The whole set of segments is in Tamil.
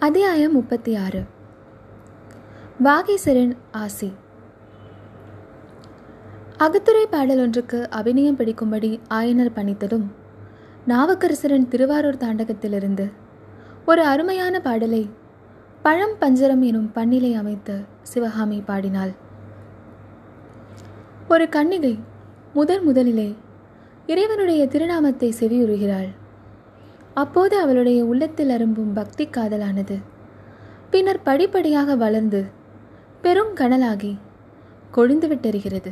அத்தியாயம் முப்பத்தி ஆறு வாகீசரின் ஆசி. அகத்துறை பாடல் ஒன்றுக்கு அபிநயம் பிடிக்கும்படி ஆயனர் பணித்ததும் நாவுக்கரசரின் திருவாரூர் தாண்டகத்திலிருந்து ஒரு அருமையான பாடலை பழம் பஞ்சரம் எனும் பண்ணிலை அமைத்து சிவகாமி பாடினாள். ஒரு கன்னிகை முதன் முதலிலே இறைவனுடைய திருநாமத்தை செவியுறுகிறாள். அப்போது அவளுடைய உள்ளத்தில் அரும்பும் பக்தி காதலானது. பின்னர் படிப்படியாக வளர்ந்து பெரும் கனலாகி கொழுந்துவிட்டெறிகிறது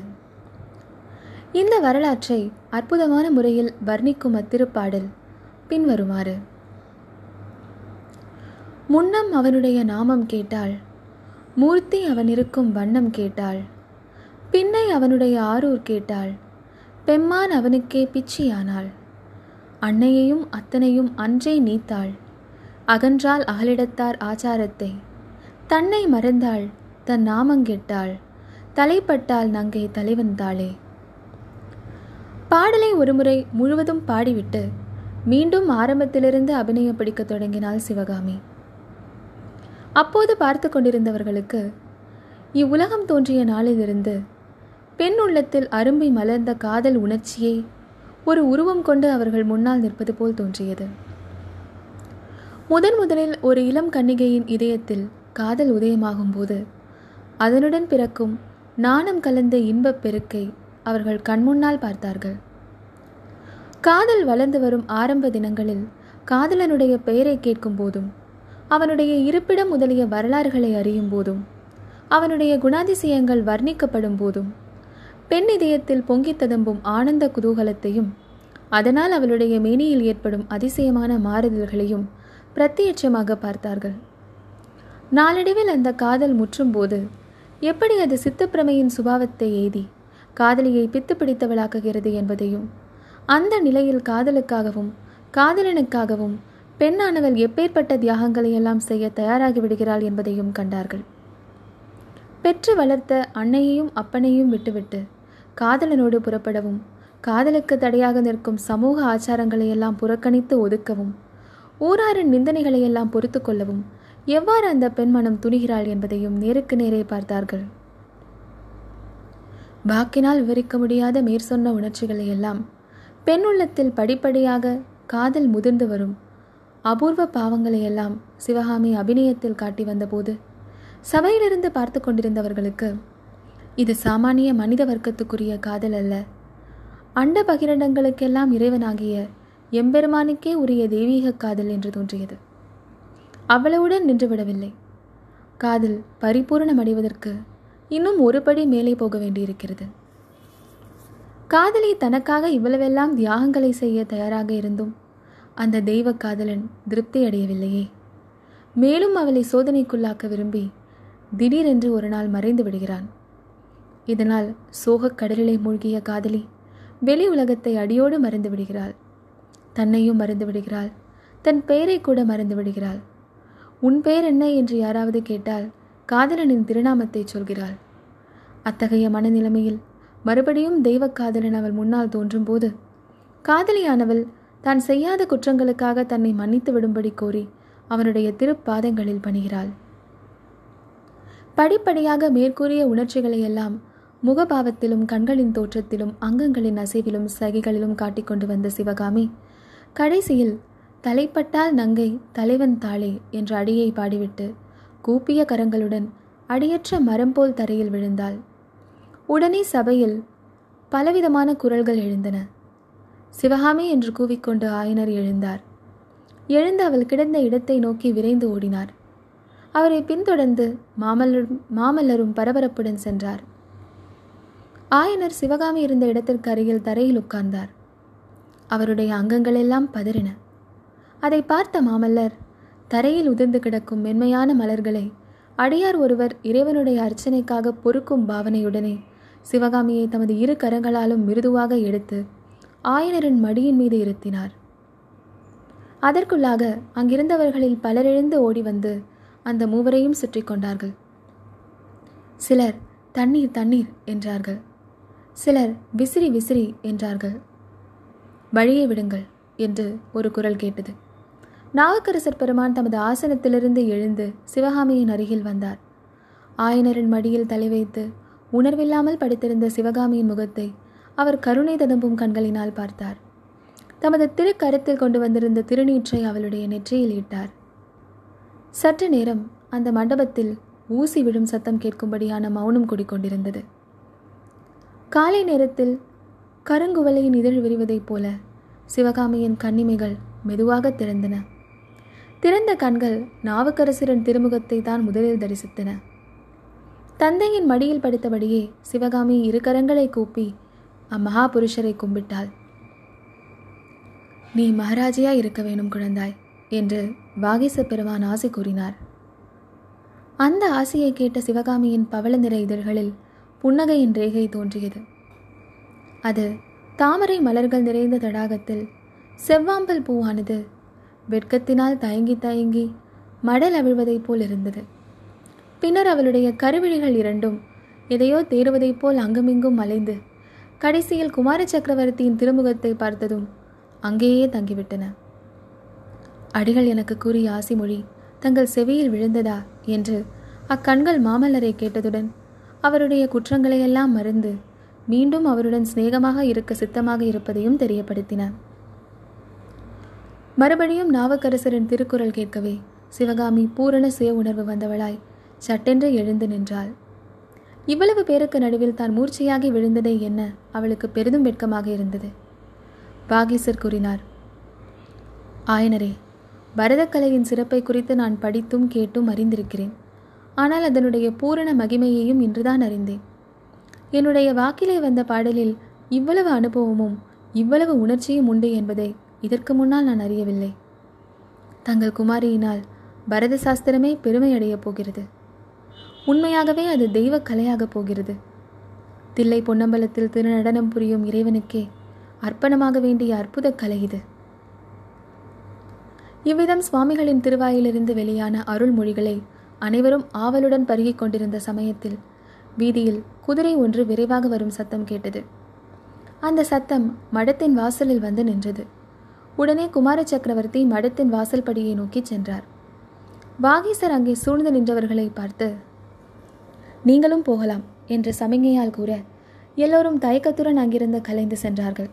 இந்த வரலாற்றை அற்புதமான முறையில் வர்ணிக்கும் அத்திருப்பாடல் பின்வருமாறு. முன்னம் அவனுடைய நாமம் கேட்டாள். மூர்த்தி அவன் இருக்கும் வண்ணம் கேட்டாள். பின்னை அவனுடைய ஆரூர் கேட்டாள். பெம்மான் அவனுக்கே பிச்சியானாள். அன்னையையும் அத்தனையும் அன்றே நீத்தாள். அகன்றால் அகலிடத்தார் ஆச்சாரத்தை. தன்னை மறந்தாள் தன் நாமங்கெட்டாள் தலைப்பட்டால் நங்கை தலைவந்தாளே பாடலை ஒருமுறை முழுவதும் பாடிவிட்டு மீண்டும் ஆரம்பத்திலிருந்து அபிநயம் பிடிக்கத் தொடங்கினாள் சிவகாமி. அப்போது பார்த்து கொண்டிருந்தவர்களுக்கு இவ்வுலகம் தோன்றிய நாளிலிருந்து பெண் உள்ளத்தில் அரும்பி மலர்ந்த காதல் உணர்ச்சியை ஒரு உருவம் கொண்டு அவர்கள் முன்னால் நிற்பது போல் தோன்றியது. முதன் முதலில் ஒரு இளம் கன்னிகையின் இதயத்தில் காதல் உதயமாகும் போது அதனுடன் பிறக்கும் நாணம் கலந்த இன்பப் பெருக்கை அவர்கள் கண்முன்னால் பார்த்தார்கள். காதல் வளர்ந்து வரும் ஆரம்ப தினங்களில் காதலனுடைய பெயரை கேட்கும் போதும் அவனுடைய இருப்பிடம் முதலிய வரலாறுகளை அறியும் போதும் அவனுடைய குணாதிசயங்கள் வர்ணிக்கப்படும் போதும் பெண் இதயத்தில் பொங்கி ததும்பும் ஆனந்த குதூகலத்தையும் அதனால் அவளுடைய மேனியில் ஏற்படும் அதிசயமான மாறுதல்களையும் பிரத்யட்சமாக பார்த்தார்கள். நாளடைவில் அந்த காதல் முற்றும்போது எப்படி அது சித்தப்பிரமையின் சுபாவத்தை எய்தி காதலியை பித்து பிடித்தவளாக்குகிறது என்பதையும் அந்த நிலையில் காதலுக்காகவும் காதலனுக்காகவும் பெண்ணானவள் எப்பேற்பட்ட தியாகங்களை எல்லாம் செய்ய தயாராகி விடுகிறாள் என்பதையும் கண்டார்கள். பெற்று வளர்த்த அன்னையையும் அப்பனையும் விட்டுவிட்டு காதலனோடு புறப்படவும் காதலுக்கு தடையாக நிற்கும் சமூக ஆச்சாரங்களை எல்லாம் புறக்கணித்து ஒதுக்கவும் ஊராரின் நிந்தனைகளை எல்லாம் பொறுத்து கொள்ளவும் எவ்வாறு அந்த பெண் மனம் துணிகிறாள் என்பதையும் நேருக்கு நேரே பார்த்தார்கள். வாக்கினால் விவரிக்க முடியாத மேற்சொன்ன உணர்ச்சிகளை எல்லாம் பெண் உள்ளத்தில் படிப்படியாக காதல் முதிர்ந்து வரும். அபூர்வ பாவங்களை எல்லாம் சிவகாமி அபிநயத்தில் காட்டி வந்தபோது சபையிலிருந்து பார்த்து கொண்டிருந்தவர்களுக்கு இது சாமானிய மனித வர்க்கத்துக்குரிய காதல் அல்ல. அண்ட பகிரண்டங்களுக்கெல்லாம் இறைவனாகிய எம்பெருமானுக்கே உரிய தெய்வீக காதல் என்று தோன்றியது. அவ்வளவுடன் நின்றுவிடவில்லை. காதல் பரிபூரணம் அடைவதற்கு இன்னும் ஒரு படி மேலே போக வேண்டியிருக்கிறது. காதலி தனக்காக இவ்வளவெல்லாம் தியாகங்களை செய்ய தயாராக இருந்தும் அந்த தெய்வ காதலன் திருப்தி அடையவில்லையே. மேலும் அவளை சோதனைக்குள்ளாக்க விரும்பி திடீரென்று ஒரு நாள் மறைந்து விடுகிறான். இதனால் சோகக் கடலிலே மூழ்கிய காதலி வெளி உலகத்தை அடியோடு மறந்து விடுகிறாள். தன்னையும் மறந்து விடுகிறாள். தன் பெயரை கூட மறந்து விடுகிறாள். உன் பெயர் என்ன? என்று யாராவது கேட்டால் காதலனின் திருநாமத்தை சொல்கிறாள். அத்தகைய மனநிலைமையில் மறுபடியும் தெய்வ காதலன் அவள் முன்னால் தோன்றும்போது காதலியானவள் தான் செய்யாத குற்றங்களுக்காக தன்னை மன்னித்து விடும்படி கோரி அவனுடைய திருப்பாதங்களில் பணிகிறாள். படிப்படியாக மேற்கூறிய உணர்ச்சிகளை எல்லாம் முகபாவத்திலும் கண்களின் தோற்றத்திலும் அங்கங்களின் அசைவிலும் சகிகளிலும் காட்டிக்கொண்டு வந்த சிவகாமி கடைசியில் தலைப்பட்டால் நங்கை தலைவன் தாளே என்ற அடியை பாடிவிட்டு கூப்பிய கரங்களுடன் அடியற்ற மரம் போல் தரையில் விழுந்தாள். உடனே சபையில் பலவிதமான குரல்கள் எழுந்தன. சிவகாமி என்று கூவிக்கொண்டு ஆயனர் எழுந்தார். எழுந்து அவள் கிடந்த இடத்தை நோக்கி விரைந்து ஓடினார். அவரை பின்தொடர்ந்து மாமல்லரும் மாமல்லரும் பரபரப்புடன் சென்றார். ஆயனர் சிவகாமி இருந்த இடத்திற்கு அருகில் தரையில் உட்கார்ந்தார். அவருடைய அங்கங்களெல்லாம் பதறின. அதை பார்த்த மாமல்லர் தரையில் உதிர்ந்து கிடக்கும் மென்மையான மலர்களை அடியார் ஒருவர் இறைவனுடைய அர்ச்சனைக்காக பொறுக்கும் பாவனையுடனே சிவகாமியை தமது இரு கரங்களாலும் மிருதுவாக எடுத்து ஆயனரின் மடியின் மீது இருத்தினார். அதற்குள்ளாக அங்கிருந்தவர்களில் பலரெழுந்து ஓடி வந்து அந்த மூவரையும் சுற்றி கொண்டார்கள். சிலர் தண்ணீர் தண்ணீர் என்றார்கள். சிலர் விசிறி விசிறி என்றார்கள். வழியை விடுங்கள் என்று ஒரு குரல் கேட்டது. நாகக்கரசர் பெருமான் தமது ஆசனத்திலிருந்து எழுந்து சிவகாமியின் அருகில் வந்தார். ஆயனரின் மடியில் தலை வைத்து உணர்வில்லாமல் படுத்திருந்த சிவகாமியின் முகத்தை அவர் கருணை ததும்பும் கண்களினால் பார்த்தார். தமது திருக்கரத்தில் கொண்டு வந்திருந்த திருநீற்றை அவளுடைய நெற்றியில் இட்டார். சற்று நேரம் அந்த மண்டபத்தில் ஊசி விழும் சத்தம் கேட்கும்படியான மௌனம் குடிக்கொண்டிருந்தது. காலை நேரத்தில் கருங்குவலையின் இதழ் விரிவதைப் போல சிவகாமியின் கண்ணிமைகள் மெதுவாக திறந்தன. திறந்த கண்கள் நாவுக்கரசரின் திருமுகத்தை தான் முதலில் தரிசித்தன. தந்தையின் மடியில் படுத்தபடியே சிவகாமி இரு கரங்களை கூப்பி அம்மகாபுருஷரை கும்பிட்டாள். நீ மகாராஜியா இருக்க வேணும் குழந்தாய் என்று வாகீச பெருமான் ஆசை கூறினார். அந்த ஆசையை கேட்ட சிவகாமியின் பவள நிற இதழ்களில் புன்னகையின் ரேகை தோன்றியது. அது தாமரை மலர்கள் நிறைந்த தடாகத்தில் செவ்வாம்பல் பூவானது வெட்கத்தினால் தயங்கி தயங்கி மடல் அவிழ்வதைப் போல் இருந்தது. பின்னர் அவளுடைய கருவிழிகள் இரண்டும் எதையோ தேறுவதைப் போல் அங்குமிங்கும் மலைந்து கடைசியில் குமார சக்கரவர்த்தியின் திருமுகத்தை பார்த்ததும் அங்கேயே தங்கிவிட்டன. அடிகள் எனக்கு கூறிய ஆசிமொழி தங்கள் செவியில் விழுந்ததா என்று அக்கண்கள் மாமல்லரை கேட்டதுடன் அவருடைய குற்றங்களையெல்லாம் மறந்து மீண்டும் அவருடன் சிநேகமாக இருக்க சித்தமாக இருப்பதையும் தெரியப்படுத்தின மறுபடியும் நாவக்கரசரின் திருக்குறள் கேட்கவே சிவகாமி பூரண சுய உணர்வு வந்தவளாய் சட்டென்று எழுந்து நின்றாள். இவ்வளவு பேருக்கு நடுவில் தான் மூர்ச்சையாகி விழுந்ததே என்ன அவளுக்கு பெரிதும் வெட்கமாக இருந்தது. பாகீசர் கூறினார் ஆயனரே பரதக்கலையின் சிறப்பை குறித்து நான் படித்தும் கேட்டும் அறிந்திருக்கிறேன். ஆனால் அதனுடைய பூரண மகிமையையும் இன்றுதான் அறிந்தேன். என்னுடைய வாக்கிலே வந்த பாடலில் இவ்வளவு அனுபவமும் இவ்வளவு உணர்ச்சியும் உண்டு என்பதை இதற்கு முன்னால் நான் அறியவில்லை. தங்கள் குமாரியினால் பரத சாஸ்திரமே பெருமையடையப் போகிறது. உண்மையாகவே அது தெய்வ கலையாகப் போகிறது. தில்லை பொன்னம்பலத்தில் திருநடனம் புரியும் இறைவனுக்கே அர்ப்பணமாக வேண்டிய அற்புத கலை இது. இவ்விதம் சுவாமிகளின் திருவாயிலிருந்து வெளியான அருள்மொழிகளை அனைவரும் ஆவலுடன் பருகிக் கொண்டிருந்த சமயத்தில் வீதியில் குதிரை ஒன்று விரைவாக வரும் சத்தம் கேட்டது. அந்த சத்தம் மடத்தின் வாசலில் வந்து நின்றது. உடனே குமார சக்கரவர்த்தி மடத்தின் வாசல் படியை நோக்கி சென்றார். வாகீசர் அங்கே சூழ்ந்து நின்றவர்களை பார்த்து நீங்களும் போகலாம் என்று சமிகையால் கூற எல்லோரும் தயக்கத்துடன் அங்கிருந்து கலைந்து சென்றார்கள்.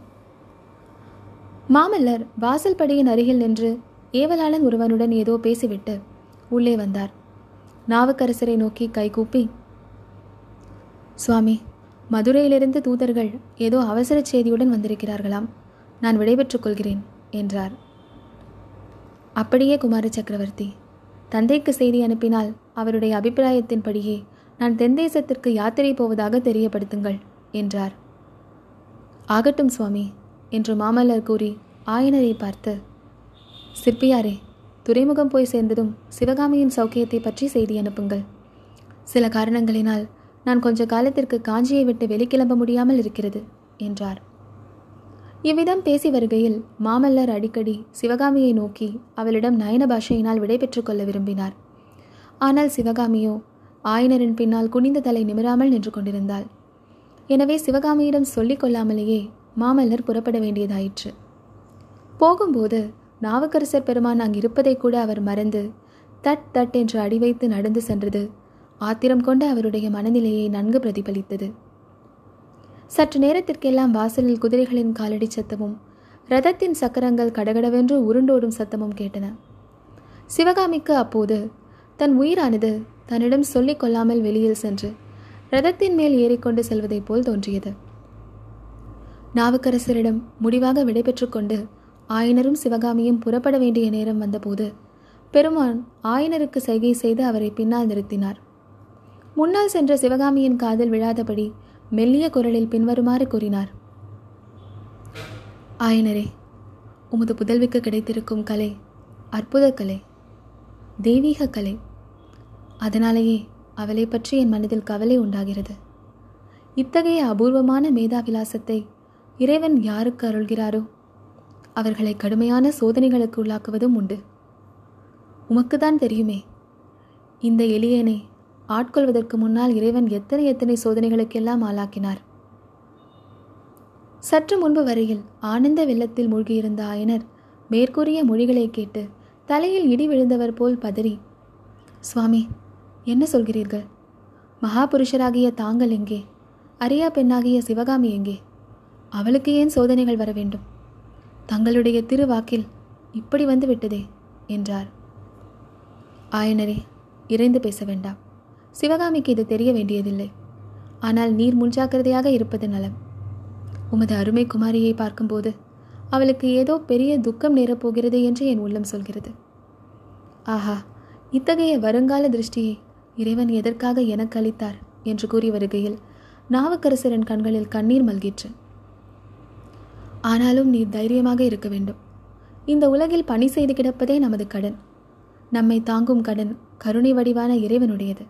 மாமல்லர் வாசல் படியின் அருகில் நின்று ஏவலாளன் ஒருவனுடன் ஏதோ பேசிவிட்டு உள்ளே வந்தார். நாவுக்கரசரை நோக்கி கைகூப்பி சுவாமி மதுரையிலிருந்து தூதர்கள் ஏதோ அவசர செய்தியுடன் வந்திருக்கிறார்களாம். நான் விடைபெற்றுக் கொள்கிறேன் என்றார். அப்படியே குமார சக்கரவர்த்தி. தந்தைக்கு செய்தி அனுப்பினால் அவருடைய அபிப்பிராயத்தின்படியே நான் தென்தேசத்திற்கு யாத்திரை போவதாக தெரியப்படுத்துங்கள் என்றார். ஆகட்டும் சுவாமி என்று மாமல்லர் கூறி ஆயனரை பார்த்து சிற்பியாரே துறைமுகம் போய் சேர்ந்ததும் சிவகாமியின் சௌக்கியத்தை பற்றி செய்தி அனுப்புங்கள். சில காரணங்களினால் நான் கொஞ்ச காலத்திற்கு காஞ்சியை விட்டு வெளிக்கிளம்ப முடியாமல் இருக்கிறது என்றார். இவ்விதம் பேசி வருகையில் மாமல்லர் அடிக்கடி சிவகாமியை நோக்கி அவளிடம் நயன பாஷையினால் விடைபெற்றுக் கொள்ள விரும்பினார். ஆனால் சிவகாமியோ ஆயனரின் பின்னால் குனிந்த தலை நிமிராமல் நின்று கொண்டிருந்தாள். எனவே சிவகாமியிடம் சொல்லிக் கொள்ளாமலேயே மாமல்லர் புறப்பட வேண்டியதாயிற்று. போகும்போது நாவுக்கரசர் பெருமான் அங்கு இருப்பதை கூட அவர் மறந்து தட் தட் என்று அடி வைத்து நடந்து சென்றது. ஆத்திரம் கொண்ட அவருடைய மனநிலையை நன்கு பிரதிபலித்தது. சற்று நேரத்திற்கெல்லாம் வாசலில் குதிரைகளின் காலடி சத்தமும் ரதத்தின் சக்கரங்கள் கடகடவென்று உருண்டோடும் சத்தமும் கேட்டன. சிவகாமிக்கு அப்போது தன் உயிரானது தன்னிடம் சொல்லிக் கொள்ளாமல் வெளியில் சென்று ரதத்தின் மேல் ஏறிக்கொண்டு செல்வதைப் போல் தோன்றியது. நாவுக்கரசரிடம் முடிவாக விடைபெற்றுக் கொண்டு ஆயனரும் சிவகாமியும் புறப்பட வேண்டிய நேரம் வந்தபோது பெருமான் ஆயனருக்கு சைகை செய்து அவரை பின்னால் நிறுத்தினார். முன்னால் சென்ற சிவகாமியின் காதில் விழாதபடி மெல்லிய குரலில் பின்வருமாறு கூறினார். ஆயனரே உமது புதல்விக்கு கிடைத்திருக்கும் கலை அற்புத கலை தெய்வீக கலை அதனாலேயே அவளை பற்றி என் மனதில் கவலை உண்டாகிறது. இத்தகைய அபூர்வமான மேதாவிலாசத்தை இறைவன் யாருக்கு அருள்கிறாரோ அவர்களை கடுமையான சோதனைகளுக்கு உள்ளாக்குவதும் உண்டு. உமக்குதான் தெரியுமே இந்த எளியனை ஆட்கொள்வதற்கு முன்னால் இறைவன் எத்தனை எத்தனை சோதனைகளுக்கெல்லாம் ஆளாக்கினார். சற்று முன்பு வரையில் ஆனந்த வெள்ளத்தில் மூழ்கியிருந்த ஆயனர் மேற்கூறிய மொழிகளை கேட்டு தலையில் இடி விழுந்தவர் போல் பதறி சுவாமி என்ன சொல்கிறீர்கள்? மகாபுருஷராகிய தாங்கள் எங்கே? அரியா பெண்ணாகிய சிவகாமி எங்கே? அவளுக்கு ஏன் சோதனைகள் வர வேண்டும்? தங்களுடைய திருவாக்கில் இப்படி வந்து விட்டதே என்றார். ஆயனரே இறைந்து பேச வேண்டாம். சிவகாமிக்கு இது தெரிய வேண்டியதில்லை. ஆனால் நீர் முன்ஜாக்கிரதையாக இருப்பது நலம். உமது அருமை குமாரியை பார்க்கும்போது அவளுக்கு ஏதோ பெரிய துக்கம் நேரப்போகிறது என்று என் உள்ளம் சொல்கிறது. ஆஹா இத்தகைய வருங்கால திருஷ்டியை இறைவன் எதற்காக எனக்கு அளித்தார் என்று கூறி வருகையில் நாவுக்கரசரின் கண்களில் கண்ணீர் மல்கிற்று. ஆனாலும் நீர் தைரியமாக இருக்க வேண்டும். இந்த உலகில் பணி செய்து கிடப்பதே நமது கடன். நம்மை தாங்கும் கடன் கருணை வடிவான இறைவனுடையது.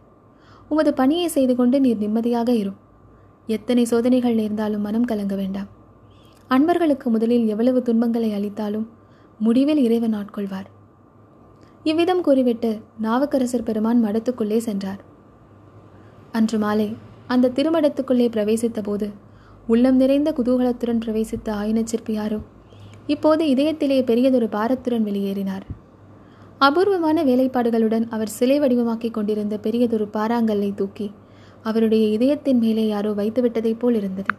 உமது பணியை செய்து கொண்டு நீர் நிம்மதியாக இரும். எத்தனை சோதனைகள் நேர்ந்தாலும் மனம் கலங்க வேண்டாம். அன்பர்களுக்கு முதலில் எவ்வளவு துன்பங்களை அளித்தாலும் முடிவில் இறைவன் ஆட்கொள்வார். இவ்விதம் கூறிவிட்டு நாவுக்கரசர் பெருமான் மடத்துக்குள்ளே சென்றார். அன்று மாலை அந்த திருமடத்துக்குள்ளே பிரவேசித்த போது உள்ளம் நிறைந்த குதூகலத்துடன் பிரவேசித்த ஆயின இப்போது இதயத்திலே பெரியதொரு பாரத்துடன் வெளியேறினார். அபூர்வமான வேலைப்பாடுகளுடன் அவர் சிலை வடிவமாக்கி கொண்டிருந்த பெரியதொரு பாறாங்கல்லை தூக்கி அவருடைய இதயத்தின் மேலே யாரோ வைத்துவிட்டதைப் போல் இருந்தது.